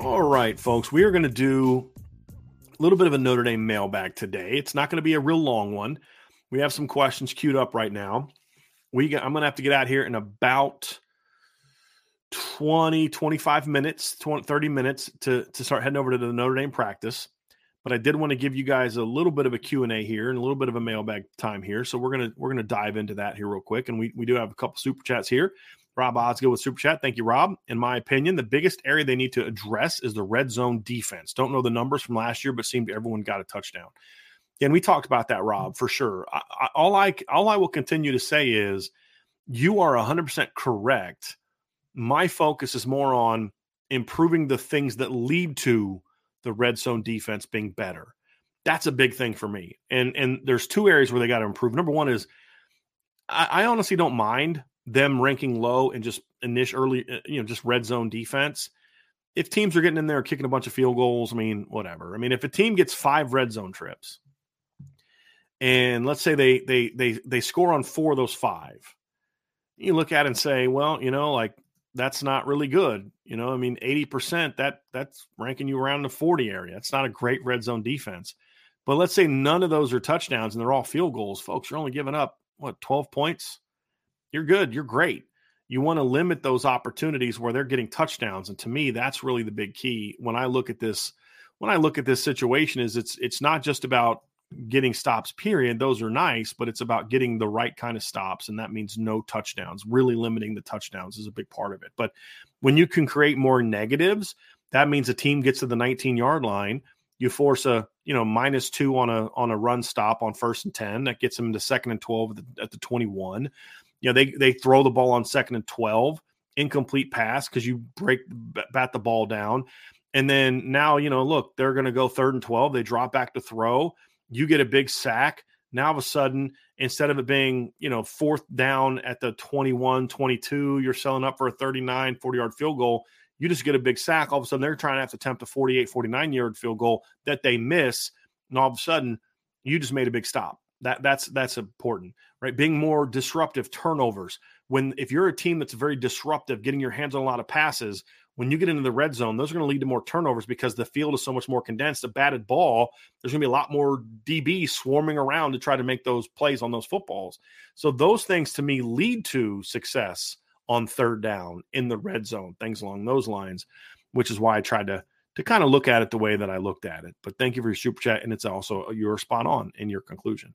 All right, folks, we are going to do a little bit of a Notre Dame mailbag today. It's not going to be a real long one. We have some questions queued up right now. We got, I'm going to have to get out here in about 20, 25 minutes, 20, 30 minutes to, to start heading over to the Notre Dame practice. But I did want to give you guys a little bit of a Q&A here and a little bit of a mailbag time here. So we're going to we're going to dive into that here real quick and we we do have a couple super chats here. Rob Osgood with Super Chat. Thank you, Rob. In my opinion, the biggest area they need to address is the red zone defense. Don't know the numbers from last year, but seemed everyone got a touchdown. And we talked about that, Rob, for sure. I, I, all I all I will continue to say is you are 100% correct. My focus is more on improving the things that lead to the red zone defense being better. That's a big thing for me. And and there's two areas where they got to improve. Number one is I, I honestly don't mind them ranking low and just initial early, uh, you know, just red zone defense. If teams are getting in there kicking a bunch of field goals, I mean, whatever. I mean, if a team gets five red zone trips, and let's say they they they they score on four of those five, you look at and say, well, you know, like that's not really good. You know, I mean, eighty percent that that's ranking you around the forty area. It's not a great red zone defense. But let's say none of those are touchdowns and they're all field goals, folks. You're only giving up what twelve points you're good. You're great. You want to limit those opportunities where they're getting touchdowns. And to me, that's really the big key when I look at this. When I look at this situation, is it's it's not just about getting stops, period. Those are nice, but it's about getting the right kind of stops. And that means no touchdowns. Really limiting the touchdowns is a big part of it. But when you can create more negatives, that means a team gets to the 19 yard line. You force a you know minus two on a on a run stop on first and 10. That gets them to second and 12 at the, at the 21 you know, they they throw the ball on second and 12, incomplete pass because you break bat the ball down. And then now, you know, look, they're going to go third and 12. They drop back to throw. You get a big sack. Now, all of a sudden, instead of it being, you know, fourth down at the 21, 22, you're selling up for a 39, 40 yard field goal. You just get a big sack. All of a sudden, they're trying to have to attempt a 48, 49 yard field goal that they miss. And all of a sudden, you just made a big stop. That that's that's important, right? Being more disruptive, turnovers. When if you're a team that's very disruptive, getting your hands on a lot of passes, when you get into the red zone, those are going to lead to more turnovers because the field is so much more condensed. A batted ball, there's going to be a lot more DB swarming around to try to make those plays on those footballs. So those things to me lead to success on third down in the red zone, things along those lines, which is why I tried to to kind of look at it the way that I looked at it. But thank you for your super chat, and it's also uh, you're spot on in your conclusion.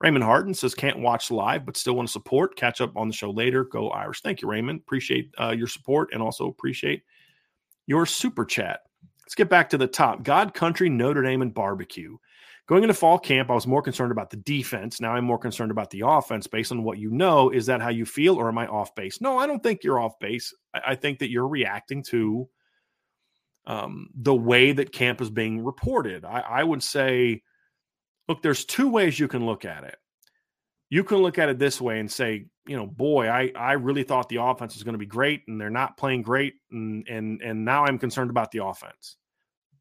Raymond Harden says can't watch live, but still want to support. Catch up on the show later. Go Irish. Thank you, Raymond. Appreciate uh, your support and also appreciate your super chat. Let's get back to the top. God Country, Notre Dame, and barbecue. Going into fall camp, I was more concerned about the defense. Now I'm more concerned about the offense based on what you know. Is that how you feel, or am I off base? No, I don't think you're off base. I, I think that you're reacting to um, the way that camp is being reported. I, I would say look, there's two ways you can look at it. You can look at it this way and say, you know, boy, I I really thought the offense was going to be great, and they're not playing great, and and and now I'm concerned about the offense.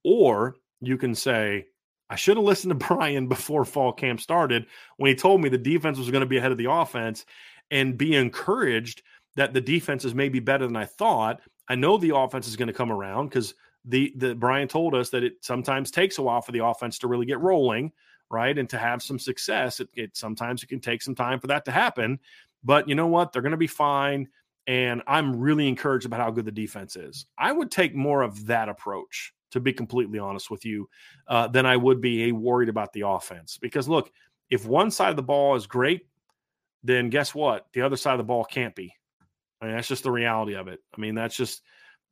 Or you can say, I should have listened to Brian before fall camp started when he told me the defense was going to be ahead of the offense, and be encouraged that the defense is maybe better than I thought. I know the offense is going to come around because the the Brian told us that it sometimes takes a while for the offense to really get rolling right? And to have some success, it, it sometimes it can take some time for that to happen. But you know what? They're going to be fine. And I'm really encouraged about how good the defense is. I would take more of that approach, to be completely honest with you, uh, than I would be worried about the offense. Because look, if one side of the ball is great, then guess what? The other side of the ball can't be. I mean, that's just the reality of it. I mean, that's just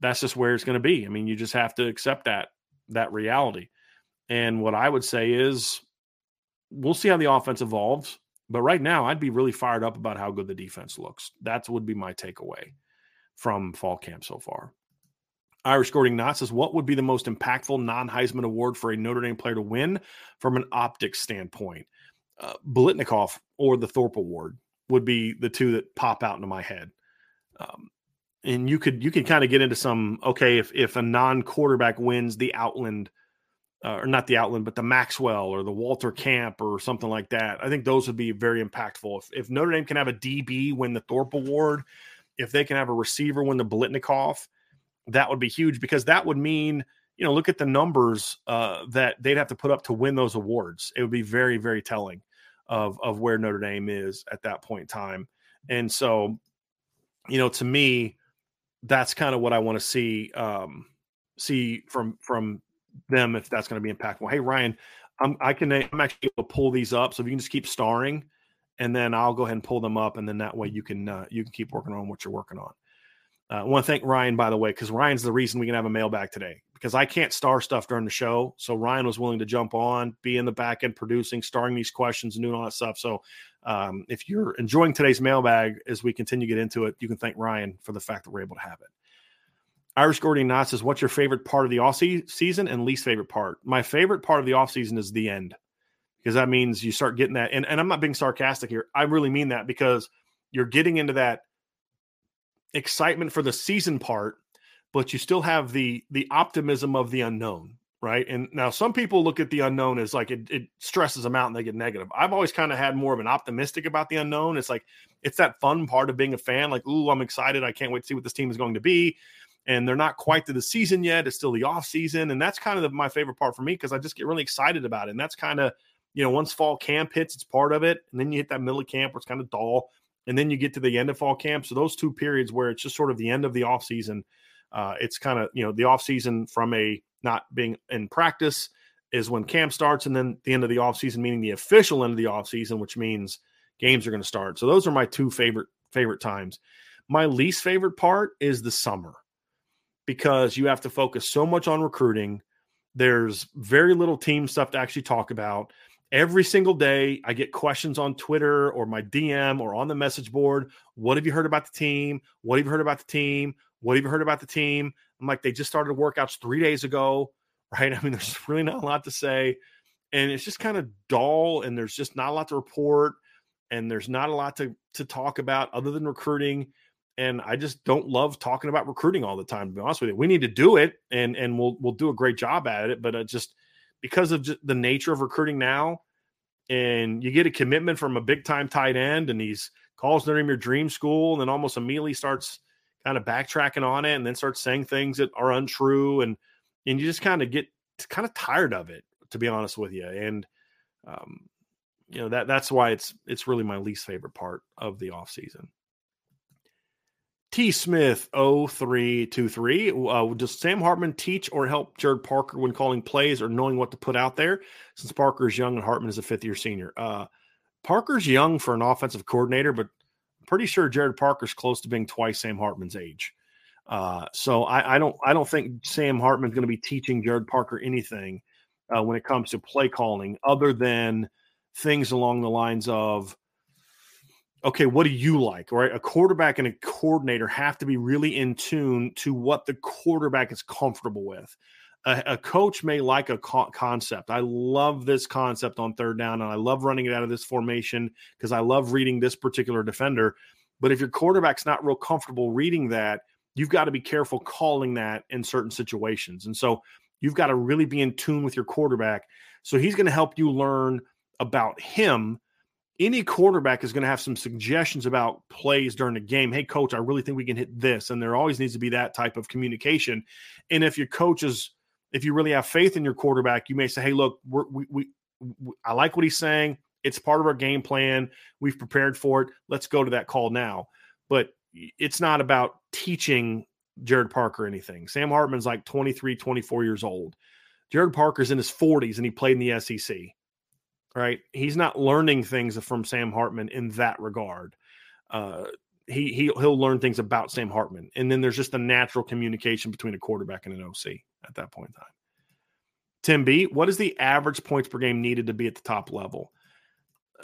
that's just where it's going to be. I mean, you just have to accept that that reality. And what I would say is we'll see how the offense evolves. But right now, I'd be really fired up about how good the defense looks. That would be my takeaway from fall camp so far. Irish Gording Knott says, What would be the most impactful non Heisman award for a Notre Dame player to win from an optics standpoint? Uh, Biletnikoff or the Thorpe Award would be the two that pop out into my head. Um, and you could you could kind of get into some okay if if a non quarterback wins the Outland uh, or not the Outland, but the Maxwell or the Walter Camp or something like that. I think those would be very impactful. If, if Notre Dame can have a DB win the Thorpe Award, if they can have a receiver win the Biletnikoff, that would be huge because that would mean, you know, look at the numbers uh, that they'd have to put up to win those awards. It would be very, very telling of of where Notre Dame is at that point in time. And so, you know, to me, that's kind of what I want to see um, see from from them if that's going to be impactful. Hey Ryan, I'm I can I'm actually able to pull these up, so if you can just keep starring, and then I'll go ahead and pull them up, and then that way you can uh, you can keep working on what you're working on. Uh, I want to thank Ryan by the way because Ryan's the reason we can have a mailbag today because I can't star stuff during the show. So Ryan was willing to jump on, be in the back end producing, starring these questions and doing all that stuff. So um, if you're enjoying today's mailbag as we continue to get into it, you can thank Ryan for the fact that we're able to have it. Irish Gordon Knott says, What's your favorite part of the off season and least favorite part? My favorite part of the off season is the end because that means you start getting that. And, and I'm not being sarcastic here. I really mean that because you're getting into that excitement for the season part, but you still have the the optimism of the unknown. right? And now some people look at the unknown as like it, it stresses them out and they get negative. I've always kind of had more of an optimistic about the unknown. It's like it's that fun part of being a fan. Like, ooh, I'm excited. I can't wait to see what this team is going to be. And they're not quite to the season yet. It's still the off season, and that's kind of the, my favorite part for me because I just get really excited about it. And that's kind of you know once fall camp hits, it's part of it, and then you hit that middle of camp where it's kind of dull, and then you get to the end of fall camp. So those two periods where it's just sort of the end of the off season. Uh, it's kind of you know the off season from a not being in practice is when camp starts, and then the end of the off season, meaning the official end of the off season, which means games are going to start. So those are my two favorite favorite times. My least favorite part is the summer because you have to focus so much on recruiting. There's very little team stuff to actually talk about. Every single day, I get questions on Twitter or my DM or on the message board. What have you heard about the team? What have you heard about the team? What have you heard about the team? I'm like, they just started workouts three days ago, right? I mean, there's really not a lot to say. And it's just kind of dull, and there's just not a lot to report, and there's not a lot to, to talk about other than recruiting. And I just don't love talking about recruiting all the time, to be honest with you. We need to do it, and and we'll we'll do a great job at it. But it just because of just the nature of recruiting now, and you get a commitment from a big time tight end, and he's calls Notre Dame your dream school, and then almost immediately starts – kind of backtracking on it and then start saying things that are untrue and and you just kind of get kind of tired of it to be honest with you and um you know that that's why it's it's really my least favorite part of the off season T. Smith 0323 uh, does Sam Hartman teach or help Gerad Parker when calling plays or knowing what to put out there? Since Parker is young and Hartman is a fifth year senior. Uh Parker's young for an offensive coordinator but pretty sure Gerad Parker's close to being twice Sam Hartman's age. Uh, so I, I, don't I don't think Sam Hartman's going to be teaching Gerad Parker anything uh, when it comes to play calling, other than things along the lines of, okay, what do you like? Right, a quarterback and a coordinator have to be really in tune to what the quarterback is comfortable with a, a coach may like a co- concept. I love this concept on third down, and I love running it out of this formation because I love reading this particular defender. But if your quarterback's not real comfortable reading that, you've got to be careful calling that in certain situations. And so you've got to really be in tune with your quarterback. So he's going to help you learn about him. Any quarterback is going to have some suggestions about plays during the game. Hey, coach, I really think we can hit this. And there always needs to be that type of communication. And if your coach is if you really have faith in your quarterback, you may say, "Hey, look, we, we, we, I like what he's saying. It's part of our game plan. We've prepared for it. Let's go to that call now." But it's not about teaching Gerad Parker anything. Sam Hartman's like 23, 24 years old. Gerad Parker's in his 40s and he played in the SEC. Right? He's not learning things from Sam Hartman in that regard. Uh, he he he'll learn things about Sam Hartman, and then there's just a natural communication between a quarterback and an OC at that point in time. Tim B, what is the average points per game needed to be at the top level?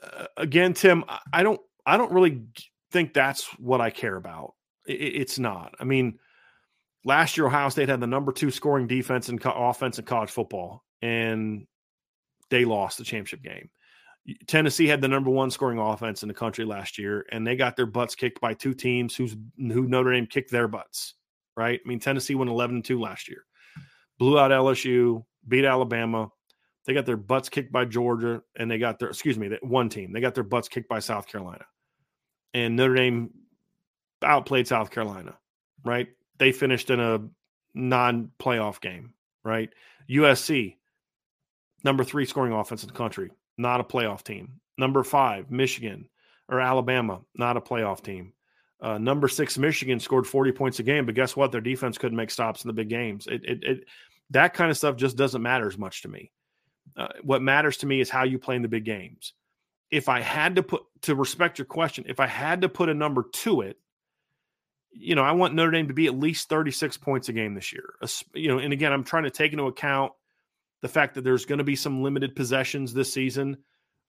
Uh, again, Tim, I don't I don't really think that's what I care about. It, it's not. I mean, last year Ohio State had the number two scoring defense and co- offense in college football, and they lost the championship game. Tennessee had the number one scoring offense in the country last year, and they got their butts kicked by two teams who's who Notre Dame kicked their butts. Right? I mean, Tennessee went eleven two last year blew out LSU, beat Alabama. They got their butts kicked by Georgia, and they got their excuse me, one team. They got their butts kicked by South Carolina, and Notre Dame outplayed South Carolina. Right? They finished in a non-playoff game. Right? USC, number three scoring offense in the country, not a playoff team. Number five, Michigan or Alabama, not a playoff team. Uh, number six, Michigan scored 40 points a game, but guess what? Their defense couldn't make stops in the big games. It, it, it that kind of stuff just doesn't matter as much to me. Uh, what matters to me is how you play in the big games. If I had to put to respect your question, if I had to put a number to it, you know, I want Notre Dame to be at least 36 points a game this year. You know, and again, I'm trying to take into account the fact that there's going to be some limited possessions this season.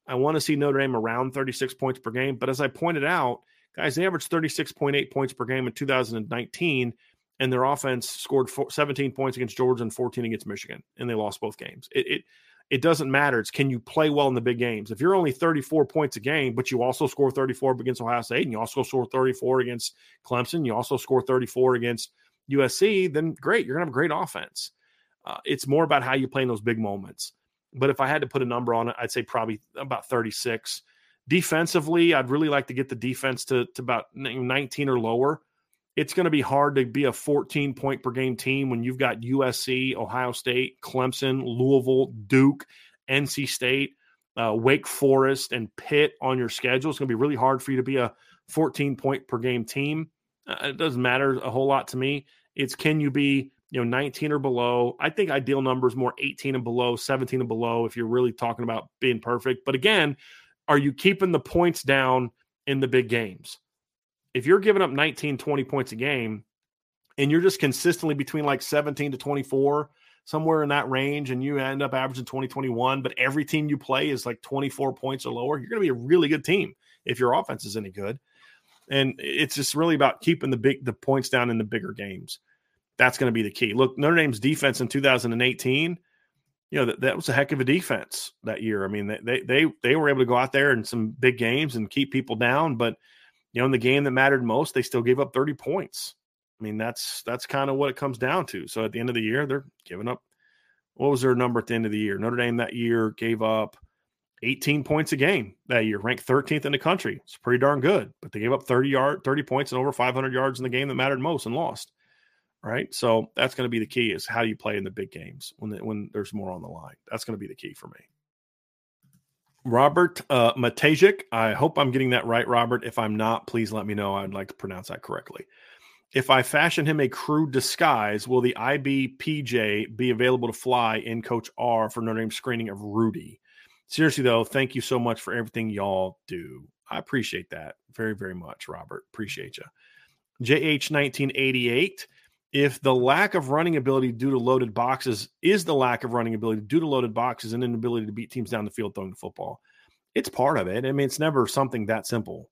I want to see Notre Dame around 36 points per game. But as I pointed out, guys, they averaged 36.8 points per game in 2019 and their offense scored 17 points against Georgia and 14 against Michigan, and they lost both games. It, it it doesn't matter. It's can you play well in the big games? If you're only 34 points a game, but you also score 34 against Ohio State, and you also score 34 against Clemson, you also score 34 against USC, then great, you're gonna have a great offense. Uh, it's more about how you play in those big moments. But if I had to put a number on it, I'd say probably about 36. Defensively, I'd really like to get the defense to, to about 19 or lower. It's going to be hard to be a 14 point per game team when you've got USC, Ohio State, Clemson, Louisville, Duke, NC State, uh, Wake Forest, and Pitt on your schedule. It's going to be really hard for you to be a 14 point per game team. Uh, it doesn't matter a whole lot to me. It's can you be you know 19 or below? I think ideal numbers more 18 and below, 17 and below if you're really talking about being perfect. But again, are you keeping the points down in the big games? If you're giving up 19, 20 points a game and you're just consistently between like 17 to 24, somewhere in that range, and you end up averaging 20, 21, but every team you play is like 24 points or lower, you're going to be a really good team if your offense is any good. And it's just really about keeping the big the points down in the bigger games. That's going to be the key. Look, Notre Dame's defense in 2018 you know that, that was a heck of a defense that year. I mean, they they they were able to go out there in some big games and keep people down, but you know, in the game that mattered most, they still gave up 30 points. I mean, that's that's kind of what it comes down to. So at the end of the year, they're giving up what was their number at the end of the year? Notre Dame that year gave up 18 points a game that year, ranked 13th in the country. It's pretty darn good, but they gave up 30 yard 30 points and over 500 yards in the game that mattered most and lost right? So that's going to be the key is how you play in the big games when the, when there's more on the line. That's going to be the key for me. Robert uh, Matejic, I hope I'm getting that right, Robert. If I'm not, please let me know. I'd like to pronounce that correctly. If I fashion him a crude disguise, will the IBPJ be available to fly in Coach R for Notre Dame screening of Rudy? Seriously, though, thank you so much for everything y'all do. I appreciate that very, very much, Robert. Appreciate you. JH1988 if the lack of running ability due to loaded boxes is the lack of running ability due to loaded boxes and inability to beat teams down the field throwing the football, it's part of it. I mean, it's never something that simple.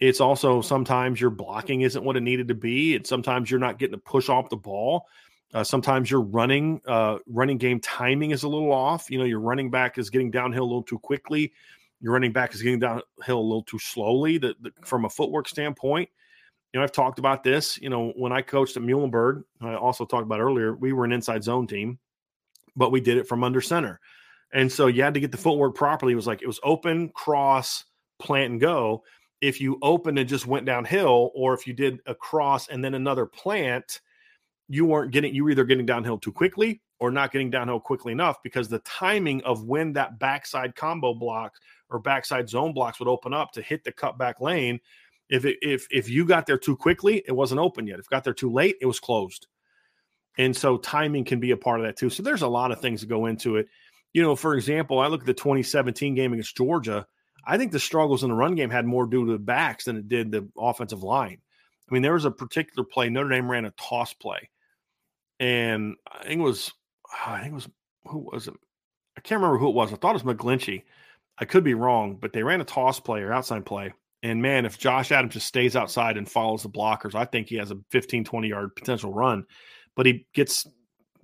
It's also sometimes your blocking isn't what it needed to be. And sometimes you're not getting to push off the ball. Uh, sometimes your running uh, running game timing is a little off. You know, your running back is getting downhill a little too quickly. Your running back is getting downhill a little too slowly. The, the, from a footwork standpoint, you know, I've talked about this. You know, when I coached at Muhlenberg, I also talked about earlier, we were an inside zone team, but we did it from under center. And so you had to get the mm-hmm. footwork properly. It was like it was open, cross, plant, and go. If you opened and just went downhill, or if you did a cross and then another plant, you weren't getting, you were either getting downhill too quickly or not getting downhill quickly enough because the timing of when that backside combo block or backside zone blocks would open up to hit the cutback lane if it, if if you got there too quickly, it wasn't open yet. If got there too late, it was closed. And so timing can be a part of that too. So there's a lot of things that go into it. You know, for example, I look at the 2017 game against Georgia. I think the struggles in the run game had more due to the backs than it did the offensive line. I mean, there was a particular play. Notre Dame ran a toss play, and I think it was, ah, I think it was who was it? I can't remember who it was. I thought it was McGlinchey. I could be wrong, but they ran a toss play or outside play, and man, if Josh Adams just stays outside and follows the blockers, I think he has a 15, 20 yard potential run. But he gets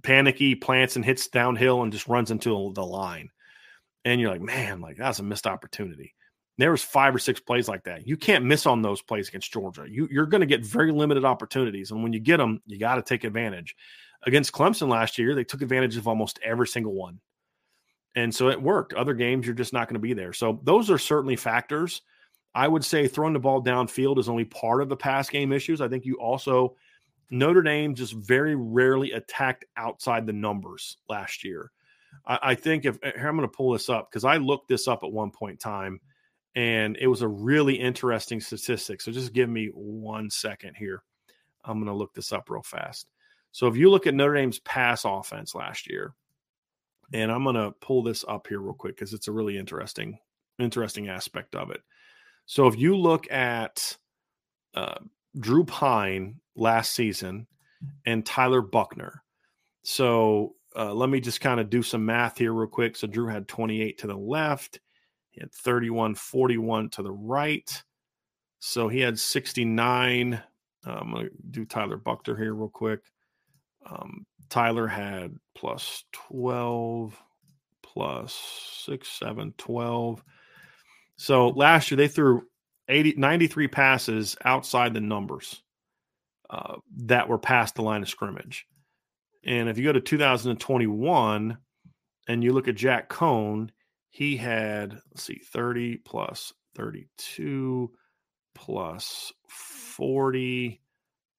panicky, plants and hits downhill and just runs into the line. And you're like, man, like that's a missed opportunity. There was five or six plays like that. You can't miss on those plays against Georgia. You, you're going to get very limited opportunities. And when you get them, you got to take advantage. Against Clemson last year, they took advantage of almost every single one. And so it worked. Other games, you're just not going to be there. So those are certainly factors. I would say throwing the ball downfield is only part of the pass game issues. I think you also Notre Dame just very rarely attacked outside the numbers last year. I, I think if eh, here I'm going to pull this up because I looked this up at one point in time, and it was a really interesting statistic. So just give me one second here. I'm going to look this up real fast. So if you look at Notre Dame's pass offense last year, and I'm going to pull this up here real quick because it's a really interesting interesting aspect of it. So if you look at uh, Drew Pyne last season and Tyler Buchner, so uh, let me just kind of do some math here real quick. So Drew had 28 to the left, he had 31, 41 to the right. So he had 69. Uh, I'm going to do Tyler Buchner here real quick. Um, Tyler had plus 12, plus 6, 7, 12. So last year they threw 80, 93 passes outside the numbers uh, that were past the line of scrimmage. And if you go to 2021 and you look at Jack Coan, he had, let's see, 30 plus 32 plus 40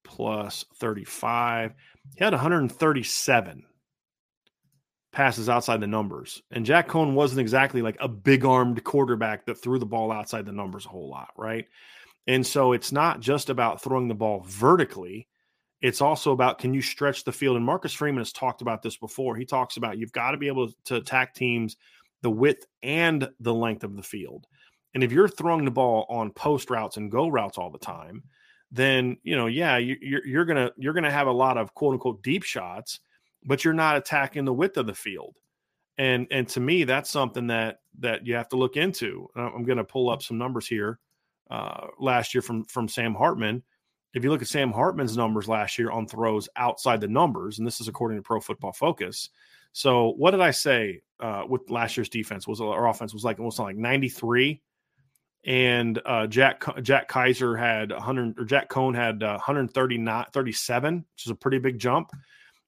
plus 35. He had 137 passes outside the numbers. And Jack Coan wasn't exactly like a big armed quarterback that threw the ball outside the numbers a whole lot, right? And so it's not just about throwing the ball vertically. It's also about can you stretch the field? And Marcus Freeman has talked about this before. He talks about you've got to be able to attack teams the width and the length of the field. And if you're throwing the ball on post routes and go routes all the time, then you know, yeah, you, you're, you're gonna you're gonna have a lot of quote unquote deep shots but you're not attacking the width of the field. And and to me, that's something that that you have to look into. I'm going to pull up some numbers here. Uh, last year from from Sam Hartman. If you look at Sam Hartman's numbers last year on throws outside the numbers, and this is according to Pro Football Focus. So what did I say uh, with last year's defense? Was our offense was like almost like 93, and uh, Jack Jack Kiser had 100 or Jack Coan had uh, 139 37, which is a pretty big jump.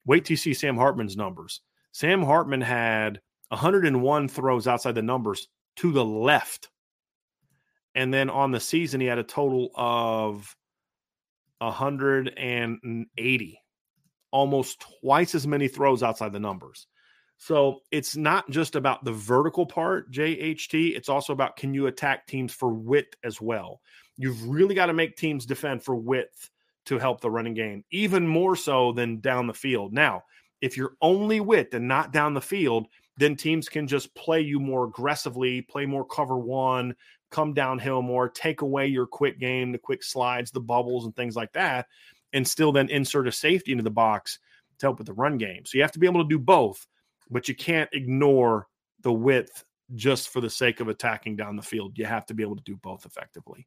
Wait till you see Sam Hartman's numbers. Sam Hartman had 101 throws outside the numbers to the left. And then on the season, he had a total of 180, almost twice as many throws outside the numbers. So it's not just about the vertical part, JHT. It's also about can you attack teams for width as well. You've really got to make teams defend for width to help the running game, even more so than down the field. Now, if you're only width and not down the field, then teams can just play you more aggressively, play more cover one, come downhill more, take away your quick game, the quick slides, the bubbles, and things like that, and still then insert a safety into the box to help with the run game. So you have to be able to do both, but you can't ignore the width just for the sake of attacking down the field. You have to be able to do both effectively.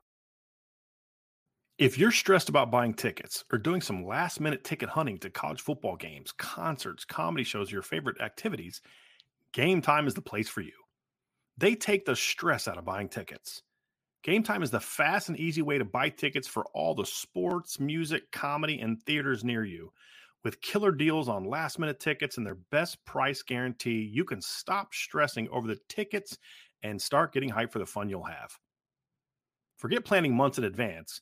If you're stressed about buying tickets or doing some last minute ticket hunting to college football games, concerts, comedy shows, your favorite activities, Game Time is the place for you. They take the stress out of buying tickets. Game Time is the fast and easy way to buy tickets for all the sports, music, comedy, and theaters near you. With killer deals on last minute tickets and their best price guarantee, you can stop stressing over the tickets and start getting hyped for the fun you'll have. Forget planning months in advance.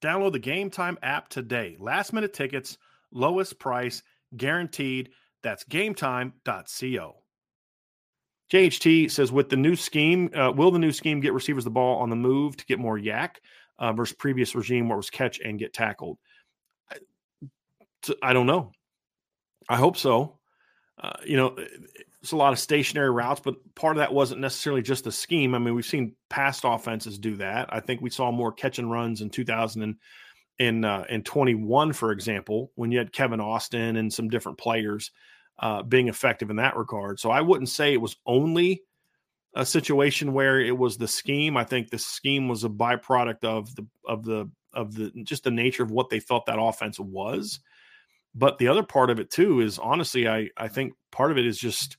Download the Game Time app today. Last minute tickets, lowest price, guaranteed. That's gametime.co. JHT says, with the new scheme, uh, will the new scheme get receivers the ball on the move to get more YAC uh, versus previous regime where it was catch and get tackled? I, I don't know. I hope so. Uh, you know, a lot of stationary routes, but part of that wasn't necessarily just the scheme. I mean, we've seen past offenses do that. I think we saw more catch and runs in 2000 and in uh, in 21, for example, when you had Kevin Austin and some different players uh, being effective in that regard. So I wouldn't say it was only a situation where it was the scheme. I think the scheme was a byproduct of the of the of the just the nature of what they thought that offense was. But the other part of it too is honestly, I I think part of it is just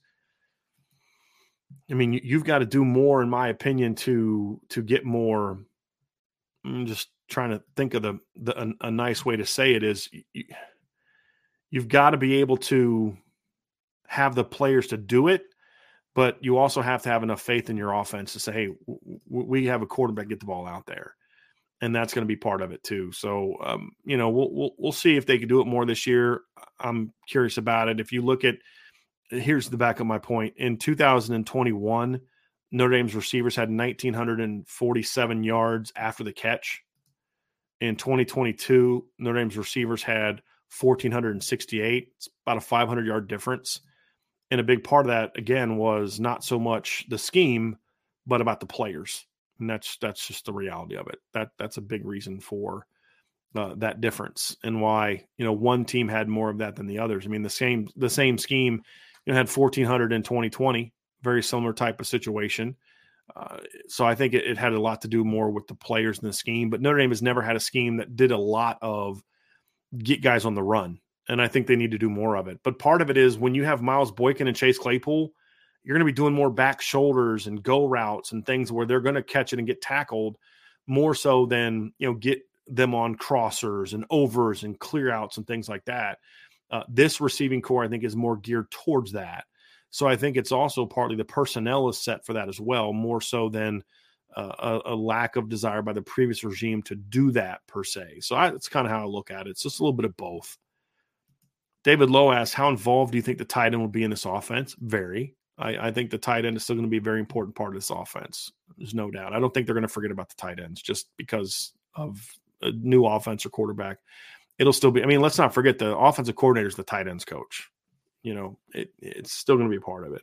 I mean, you've got to do more, in my opinion, to to get more. I'm just trying to think of the, the a, a nice way to say it is you, you've got to be able to have the players to do it, but you also have to have enough faith in your offense to say, hey, w- we have a quarterback get the ball out there. And that's going to be part of it too. So, um, you know, we'll, we'll we'll see if they can do it more this year. I'm curious about it. If you look at, here's the back of my point. In 2021, Notre Dame's receivers had 1,947 yards after the catch. In 2022, Notre Dame's receivers had 1,468. It's about a 500 yard difference. And a big part of that, again, was not so much the scheme, but about the players. And that's that's just the reality of it. That that's a big reason for uh, that difference and why you know one team had more of that than the others. I mean, the same the same scheme, you know, had 1,400 in 2020, very similar type of situation. Uh, so I think it, it, had a lot to do more with the players than the scheme. But Notre Dame has never had a scheme that did a lot of get guys on the run and I think they need to do more of it. But part of it is when you have Miles Boykin and Chase Claypool, you're going to be doing more back shoulders and go routes and things where they're going to catch it and get tackled more so than you know get them on crossers and overs and clear outs and things like that. Uh, this receiving corps, I think, is more geared towards that. So I think it's also partly the personnel is set for that as well, more so than uh, a, a, lack of desire by the previous regime to do that per se. So I, that's kind of how I look at it. It's just a little bit of both. David Lowe asks, how involved do you think the tight end will be in this offense? Very. I, I think the tight end is still going to be a very important part of this offense. There's no doubt. I don't think they're going to forget about the tight ends just because of a new offense or quarterback. It'll still be. I mean, let's not forget the offensive coordinator is the tight ends coach. You know, it, it's still going to be a part of it.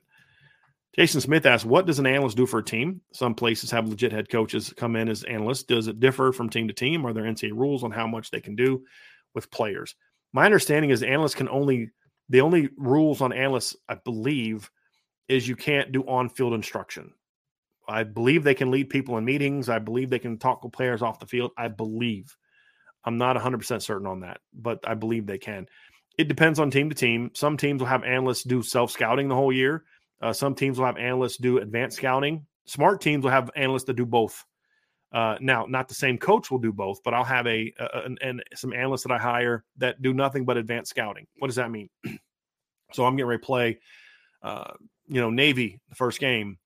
Jason Smith asks, "What does an analyst do for a team? Some places have legit head coaches come in as analysts. Does it differ from team to team? Are there NCAA rules on how much they can do with players?" My understanding is analysts can only the only rules on analysts, I believe, is you can't do on-field instruction. I believe they can lead people in meetings. I believe they can talk with players off the field. I believe. I'm not 100% certain on that, but I believe they can. It depends on team to team. Some teams will have analysts do self scouting the whole year. Uh, some teams will have analysts do advanced scouting. Smart teams will have analysts that do both. Uh, now, not the same coach will do both, but I'll have a, a and some analysts that I hire that do nothing but advanced scouting. What does that mean? so I'm getting ready to play, uh, you know, Navy the first game,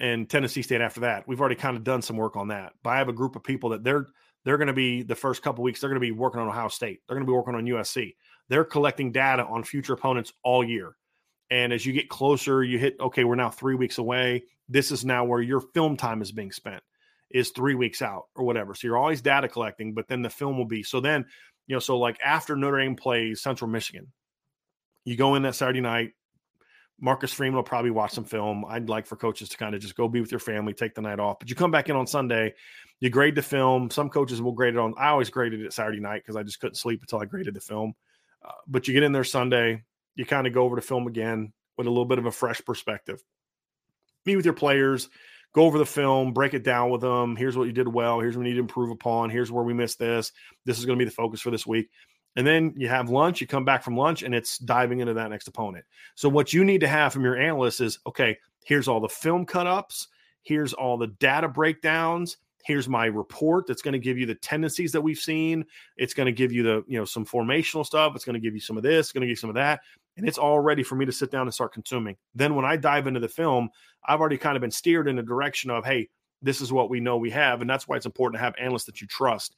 and Tennessee State after that. We've already kind of done some work on that. But I have a group of people that they're they're going to be the first couple weeks. They're going to be working on Ohio State. They're going to be working on USC. They're collecting data on future opponents all year. And as you get closer, you hit okay. We're now three weeks away. This is now where your film time is being spent is three weeks out or whatever. So you're always data collecting, but then the film will be. So then, you know, so like after Notre Dame plays Central Michigan, you go in that Saturday night. Marcus Freeman will probably watch some film. I'd like for coaches to kind of just go be with your family, take the night off. But you come back in on Sunday, you grade the film. Some coaches will grade it on. I always graded it Saturday night because I just couldn't sleep until I graded the film. Uh, but you get in there Sunday, you kind of go over the film again with a little bit of a fresh perspective. Meet with your players, go over the film, break it down with them. Here's what you did well. Here's what we need to improve upon. Here's where we missed this. This is going to be the focus for this week. And then you have lunch, you come back from lunch, and it's diving into that next opponent. So, what you need to have from your analyst is okay, here's all the film cut ups, here's all the data breakdowns. Here's my report that's going to give you the tendencies that we've seen. It's going to give you the, you know, some formational stuff. It's going to give you some of this, it's going to give you some of that and it's all ready for me to sit down and start consuming. Then when I dive into the film, I've already kind of been steered in the direction of, hey, this is what we know we have, and that's why it's important to have analysts that you trust.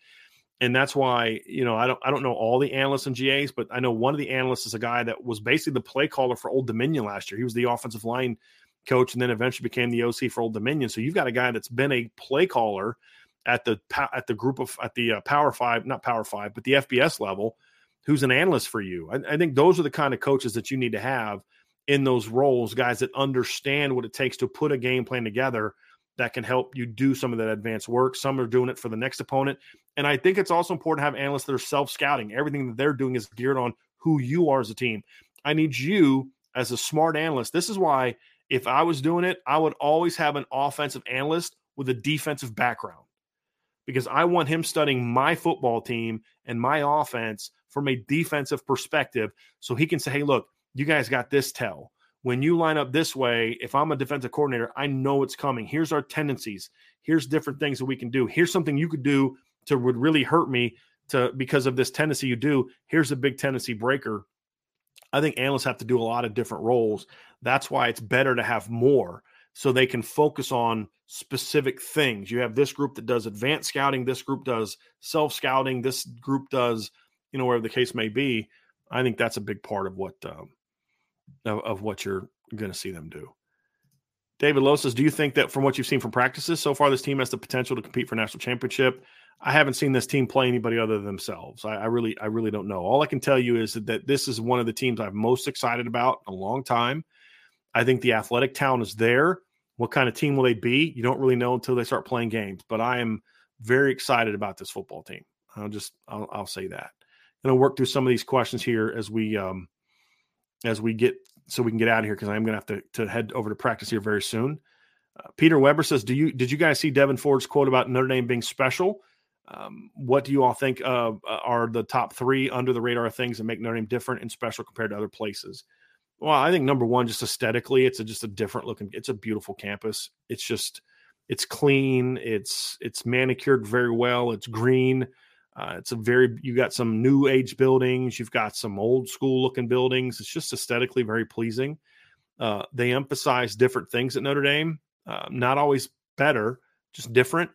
And that's why, you know, I don't I don't know all the analysts and GAs, but I know one of the analysts is a guy that was basically the play caller for Old Dominion last year. He was the offensive line coach and then eventually became the OC for Old Dominion. So you've got a guy that's been a play caller at the at the group of at the uh, Power 5, not Power 5, but the FBS level who's an analyst for you. I, I think those are the kind of coaches that you need to have in those roles, guys that understand what it takes to put a game plan together that can help you do some of that advanced work. Some are doing it for the next opponent. And I think it's also important to have analysts that are self scouting. Everything that they're doing is geared on who you are as a team. I need you as a smart analyst. This is why, if I was doing it, I would always have an offensive analyst with a defensive background because I want him studying my football team and my offense from a defensive perspective so he can say, hey, look, you guys got this tell. When you line up this way, if I'm a defensive coordinator, I know it's coming. Here's our tendencies. Here's different things that we can do. Here's something you could do to would really hurt me to because of this tendency you do. Here's a big tendency breaker. I think analysts have to do a lot of different roles. That's why it's better to have more so they can focus on specific things. You have this group that does advanced scouting, this group does self scouting, this group does, you know, whatever the case may be. I think that's a big part of what um, of, of what you're going to see them do. David Lowe says, Do you think that from what you've seen from practices so far, this team has the potential to compete for national championship? I haven't seen this team play anybody other than themselves. I, I, really, I really don't know. All I can tell you is that this is one of the teams I'm most excited about in a long time. I think the athletic talent is there. What kind of team will they be? You don't really know until they start playing games. But I am very excited about this football team. I'll just, I'll, I'll say that. And I'll work through some of these questions here as we, um, as we get so we can get out of here because I'm going to have to to head over to practice here very soon. Uh, Peter Weber says, "Do you did you guys see Devin Ford's quote about Notre Dame being special? Um, what do you all think uh, are the top three under the radar things that make Notre Dame different and special compared to other places?" Well, I think number one, just aesthetically, it's a, just a different looking. It's a beautiful campus. It's just it's clean. It's it's manicured very well. It's green. Uh, it's a very you got some new age buildings. You've got some old school looking buildings. It's just aesthetically very pleasing. Uh, they emphasize different things at Notre Dame. Uh, not always better, just different.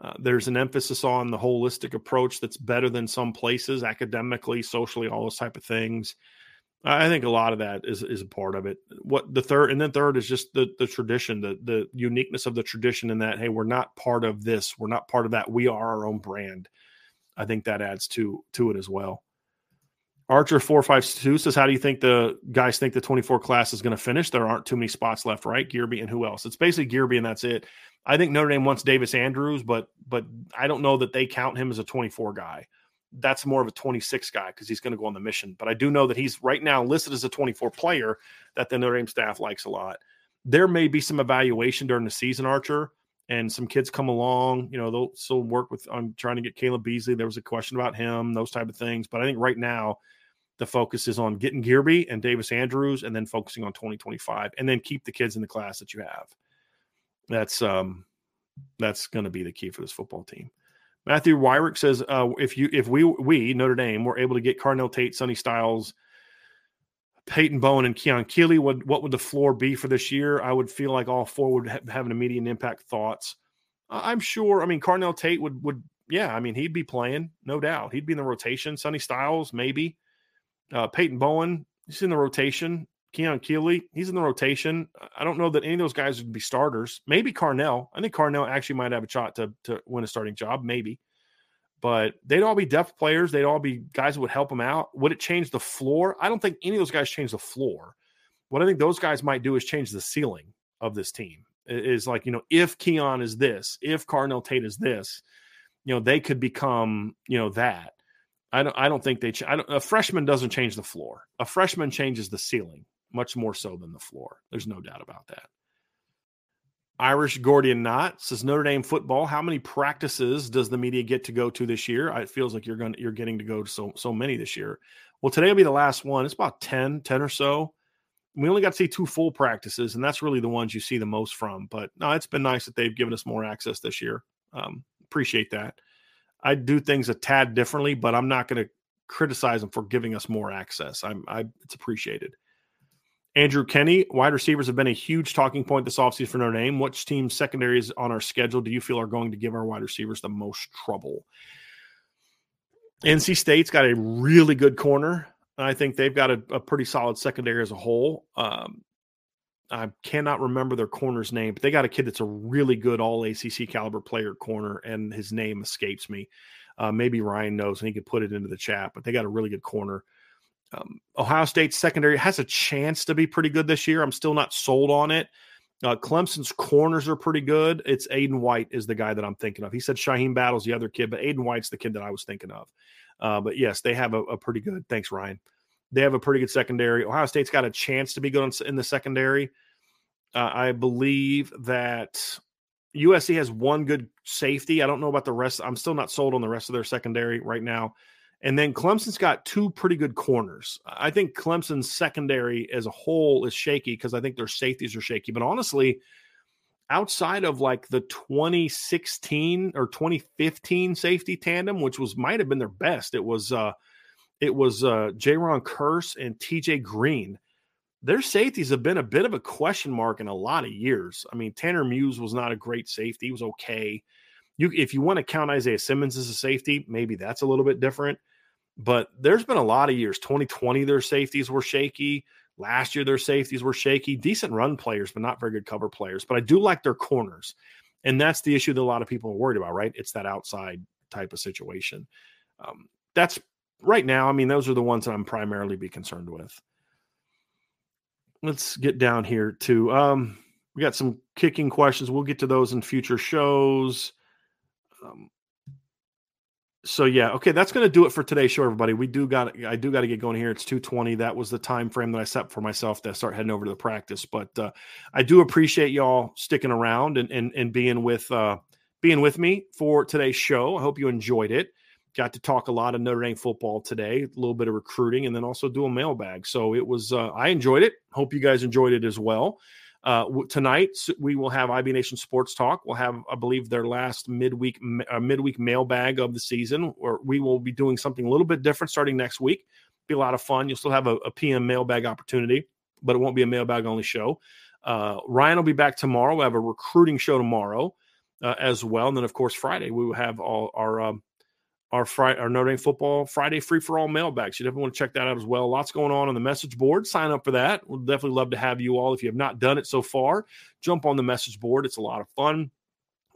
Uh, there's an emphasis on the holistic approach that's better than some places, academically, socially, all those type of things. I think a lot of that is is a part of it. What the third and then third is just the the tradition, the the uniqueness of the tradition in that hey, we're not part of this, we're not part of that. We are our own brand. I think that adds to to it as well. Archer four five two says, "How do you think the guys think the twenty four class is going to finish? There aren't too many spots left, right? Gearby and who else? It's basically Gearby and that's it. I think Notre Dame wants Davis Andrews, but but I don't know that they count him as a twenty four guy. That's more of a twenty six guy because he's going to go on the mission. But I do know that he's right now listed as a twenty four player that the Notre Dame staff likes a lot. There may be some evaluation during the season, Archer, and some kids come along, you know, they'll still work with on trying to get Caleb Beasley. There was a question about him, those type of things. But I think right now the focus is on getting Gearby and Davis Andrews and then focusing on 2025 and then keep the kids in the class that you have. That's um that's going to be the key for this football team. Matthew Wyrick says uh, if you if we we Notre Dame were able to get Carnell Tate, Sonny Styles, Peyton Bowen and Keon Keeley, what what would the floor be for this year? I would feel like all four would ha- have an immediate impact. Thoughts? I'm sure. I mean, Carnell Tate would would yeah. I mean, he'd be playing, no doubt. He'd be in the rotation. Sonny Styles, maybe. Uh, Peyton Bowen, he's in the rotation. Keon Keeley, he's in the rotation. I don't know that any of those guys would be starters. Maybe Carnell. I think Carnell actually might have a shot to to win a starting job. Maybe but they'd all be depth players. They'd all be guys that would help them out. Would it change the floor? I don't think any of those guys change the floor. What I think those guys might do is change the ceiling of this team. Is like, you know, if Keon is this, if Carnell Tate is this, you know, they could become, you know, that. I don't. I don't think they. Ch- don't, a freshman doesn't change the floor. A freshman changes the ceiling much more so than the floor. There's no doubt about that. Irish Gordian Knot says Notre Dame football. How many practices does the media get to go to this year? It feels like you're going you're getting to go to so so many this year. Well, today will be the last one. It's about 10, 10 or so. We only got to see two full practices, and that's really the ones you see the most from. But no, it's been nice that they've given us more access this year. Um, appreciate that. I do things a tad differently, but I'm not going to criticize them for giving us more access. I'm I it's appreciated. Andrew Kenny, wide receivers have been a huge talking point this offseason for Notre Dame. Which team secondaries on our schedule do you feel are going to give our wide receivers the most trouble? NC State's got a really good corner. I think they've got a, a pretty solid secondary as a whole. Um, I cannot remember their corner's name, but they got a kid that's a really good all ACC caliber player corner, and his name escapes me. Uh, maybe Ryan knows and he could put it into the chat, but they got a really good corner. Um, Ohio State's secondary has a chance to be pretty good this year. I'm still not sold on it. Uh, Clemson's corners are pretty good. It's Aydan White is the guy that I'm thinking of. He said Shyheim Battle's the other kid, but Aydan White's the kid that I was thinking of. Uh, but yes, they have a, a, pretty good. Thanks, Ryan. They have a pretty good secondary. Ohio State's got a chance to be good in the secondary. Uh, I believe that USC has one good safety. I don't know about the rest. I'm still not sold on the rest of their secondary right now And then Clemson's got two pretty good corners. I think Clemson's secondary as a whole is shaky because I think their safeties are shaky. But honestly, outside of like the 2016 or 2015 safety tandem, which was might have been their best, it was uh it was uh Jayron Kearse and TJ Green. Their safeties have been a bit of a question mark in a lot of years. I mean, Tanner Muse was not a great safety; he was okay. You, if you want to count Isaiah Simmons as a safety, maybe that's a little bit different. But there's been a lot of years. 2020, their safeties were shaky. Last year, their safeties were shaky. Decent run players, but not very good cover players. But I do like their corners. And that's the issue that a lot of people are worried about, right? It's that outside type of situation. Um, that's right now. I mean, those are the ones that I'm primarily be concerned with. Let's get down here to um, we got some kicking questions. We'll get to those in future shows. Um, so yeah, okay, that's going to do it for today's show, everybody. We do got I do got to get going here. It's two twenty. That was the time frame that I set for myself to start heading over to the practice. But uh, I do appreciate y'all sticking around and and, and being with uh, being with me for today's show. I hope you enjoyed it. Got to talk a lot of Notre Dame football today, a little bit of recruiting, and then also do a mailbag. So it was uh, I enjoyed it. Hope you guys enjoyed it as well. Uh, tonight we will have IB Nation Sports Talk. We'll have, I believe, their last midweek uh, midweek mailbag of the season, or we will be doing something a little bit different starting next week. Be a lot of fun. You'll still have a, a PM mailbag opportunity, but it won't be a mailbag only show. Uh, Ryan will be back tomorrow. We'll have a recruiting show tomorrow uh, as well, and then of course Friday we will have all our um, our Friday, our Notre Dame football Friday free for all mailbags. You definitely want to check that out as well. Lots going on on the message board. Sign up for that. We'll definitely love to have you all. If you have not done it so far, jump on the message board. It's a lot of fun.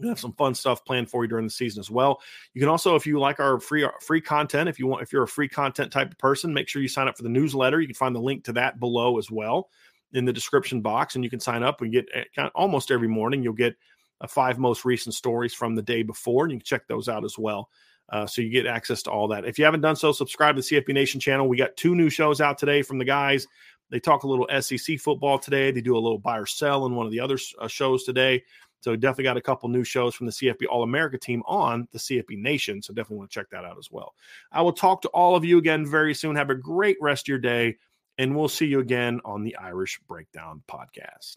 We have some fun stuff planned for you during the season as well. You can also, if you like our free free content, if you want, if you're a free content type of person, make sure you sign up for the newsletter. You can find the link to that below as well in the description box, and you can sign up and get eh, almost every morning. You'll get uh, five most recent stories from the day before, and you can check those out as well. Uh, so you get access to all that. If you haven't done so, subscribe to the CFB Nation channel. We got two new shows out today from the guys. They talk a little SEC football today. They do a little buy or sell in one of the other uh, shows today. So definitely got a couple new shows from the CFB All America team on the CFB Nation. So definitely want to check that out as well. I will talk to all of you again very soon. Have a great rest of your day, and we'll see you again on the Irish Breakdown podcast.